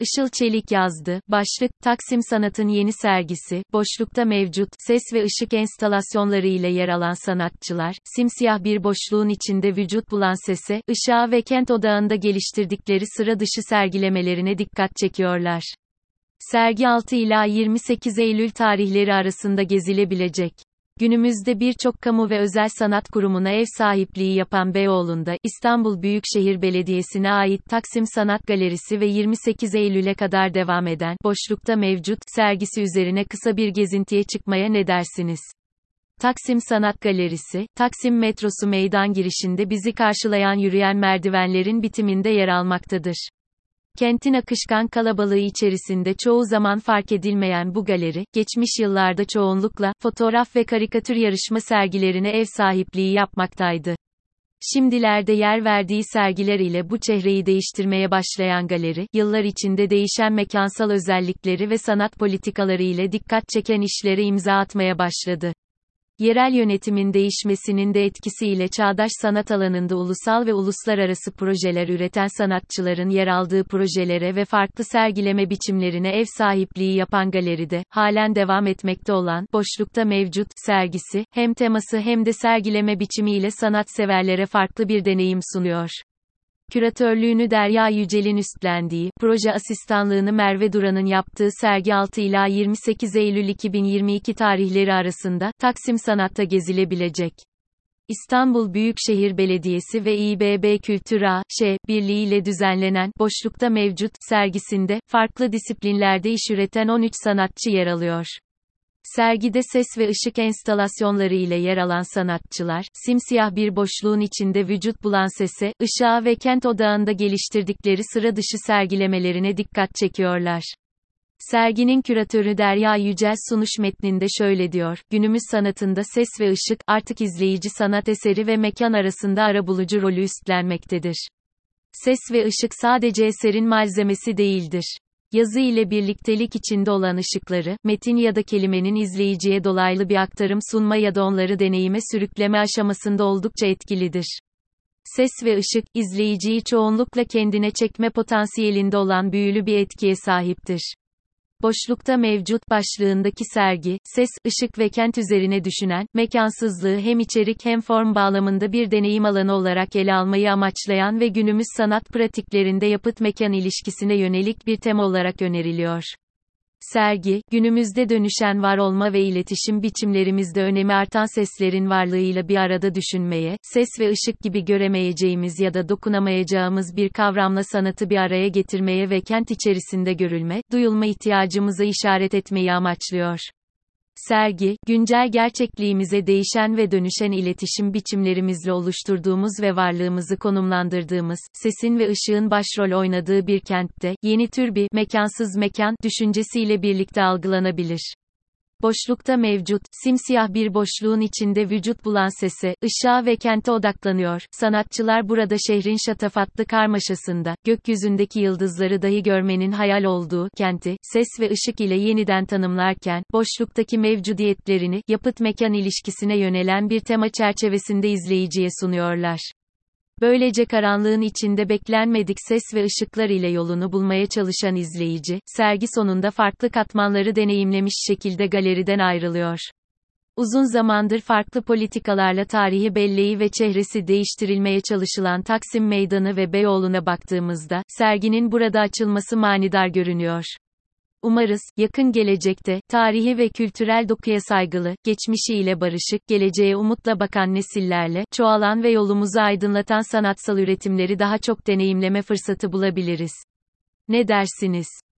Işıl Çelik yazdı. Başlık, Taksim Sanat'ın yeni sergisi, boşlukta mevcut, ses ve ışık enstalasyonları ile yer alan sanatçılar, simsiyah bir boşluğun içinde vücut bulan sese, ışığa ve kent odağında geliştirdikleri sıra dışı sergilemelerine dikkat çekiyorlar. Sergi 6 ila 28 Eylül tarihleri arasında gezilebilecek. Günümüzde birçok kamu ve özel sanat kurumuna ev sahipliği yapan Beyoğlu'nda, İstanbul Büyükşehir Belediyesi'ne ait Taksim Sanat Galerisi ve 28 Eylül'e kadar devam eden, boşlukta mevcut, sergisi üzerine kısa bir gezintiye çıkmaya ne dersiniz? Taksim Sanat Galerisi, Taksim metrosu meydan girişinde bizi karşılayan yürüyen merdivenlerin bitiminde yer almaktadır. Kentin akışkan kalabalığı içerisinde çoğu zaman fark edilmeyen bu galeri, geçmiş yıllarda çoğunlukla, fotoğraf ve karikatür yarışma sergilerine ev sahipliği yapmaktaydı. Şimdilerde yer verdiği sergiler ile bu çehreyi değiştirmeye başlayan galeri, yıllar içinde değişen mekansal özellikleri ve sanat politikaları ile dikkat çeken işlere imza atmaya başladı. Yerel yönetimin değişmesinin de etkisiyle çağdaş sanat alanında ulusal ve uluslararası projeler üreten sanatçıların yer aldığı projelere ve farklı sergileme biçimlerine ev sahipliği yapan galeride, halen devam etmekte olan, boşlukta mevcut, sergisi, hem teması hem de sergileme biçimiyle sanatseverlere farklı bir deneyim sunuyor. Küratörlüğünü Derya Yücel'in üstlendiği, proje asistanlığını Merve Duran'ın yaptığı sergi 6 ila 28 Eylül 2022 tarihleri arasında, Taksim Sanat'ta gezilebilecek. İstanbul Büyükşehir Belediyesi ve İBB Kültür A.Ş. Birliği ile düzenlenen, boşlukta mevcut, sergisinde, farklı disiplinlerde iş üreten 13 sanatçı yer alıyor. Sergide ses ve ışık enstalasyonları ile yer alan sanatçılar, simsiyah bir boşluğun içinde vücut bulan sese, ışığa ve kent odağında geliştirdikleri sıra dışı sergilemelerine dikkat çekiyorlar. Serginin küratörü Derya Yücel sunuş metninde şöyle diyor, günümüz sanatında ses ve ışık, artık izleyici sanat eseri ve mekan arasında arabulucu rolü üstlenmektedir. Ses ve ışık sadece eserin malzemesi değildir yazı ile birliktelik içinde olan ışıkları, metin ya da kelimenin izleyiciye dolaylı bir aktarım sunma ya da onları deneyime sürükleme aşamasında oldukça etkilidir. Ses ve ışık, izleyiciyi çoğunlukla kendine çekme potansiyelinde olan büyülü bir etkiye sahiptir. Boşlukta mevcut başlığındaki sergi, ses, ışık ve kent üzerine düşünen, mekansızlığı hem içerik hem form bağlamında bir deneyim alanı olarak ele almayı amaçlayan ve günümüz sanat pratiklerinde yapıt mekan ilişkisine yönelik bir tema olarak öneriliyor. Sergi, günümüzde dönüşen var olma ve iletişim biçimlerimizde önemi artan seslerin varlığıyla bir arada düşünmeye, ses ve ışık gibi göremeyeceğimiz ya da dokunamayacağımız bir kavramla sanatı bir araya getirmeye ve kent içerisinde görülme, duyulma ihtiyacımızı işaret etmeyi amaçlıyor. Sergi, güncel gerçekliğimize değişen ve dönüşen iletişim biçimlerimizle oluşturduğumuz ve varlığımızı konumlandırdığımız, sesin ve ışığın başrol oynadığı bir kentte, yeni tür bir, mekansız mekan, düşüncesiyle birlikte algılanabilir boşlukta mevcut, simsiyah bir boşluğun içinde vücut bulan sese, ışığa ve kente odaklanıyor. Sanatçılar burada şehrin şatafatlı karmaşasında, gökyüzündeki yıldızları dahi görmenin hayal olduğu kenti, ses ve ışık ile yeniden tanımlarken, boşluktaki mevcudiyetlerini, yapıt mekan ilişkisine yönelen bir tema çerçevesinde izleyiciye sunuyorlar. Böylece karanlığın içinde beklenmedik ses ve ışıklar ile yolunu bulmaya çalışan izleyici, sergi sonunda farklı katmanları deneyimlemiş şekilde galeriden ayrılıyor. Uzun zamandır farklı politikalarla tarihi belleği ve çehresi değiştirilmeye çalışılan Taksim Meydanı ve Beyoğlu'na baktığımızda, serginin burada açılması manidar görünüyor. Umarız, yakın gelecekte, tarihi ve kültürel dokuya saygılı, geçmişiyle barışık, geleceğe umutla bakan nesillerle, çoğalan ve yolumuzu aydınlatan sanatsal üretimleri daha çok deneyimleme fırsatı bulabiliriz. Ne dersiniz?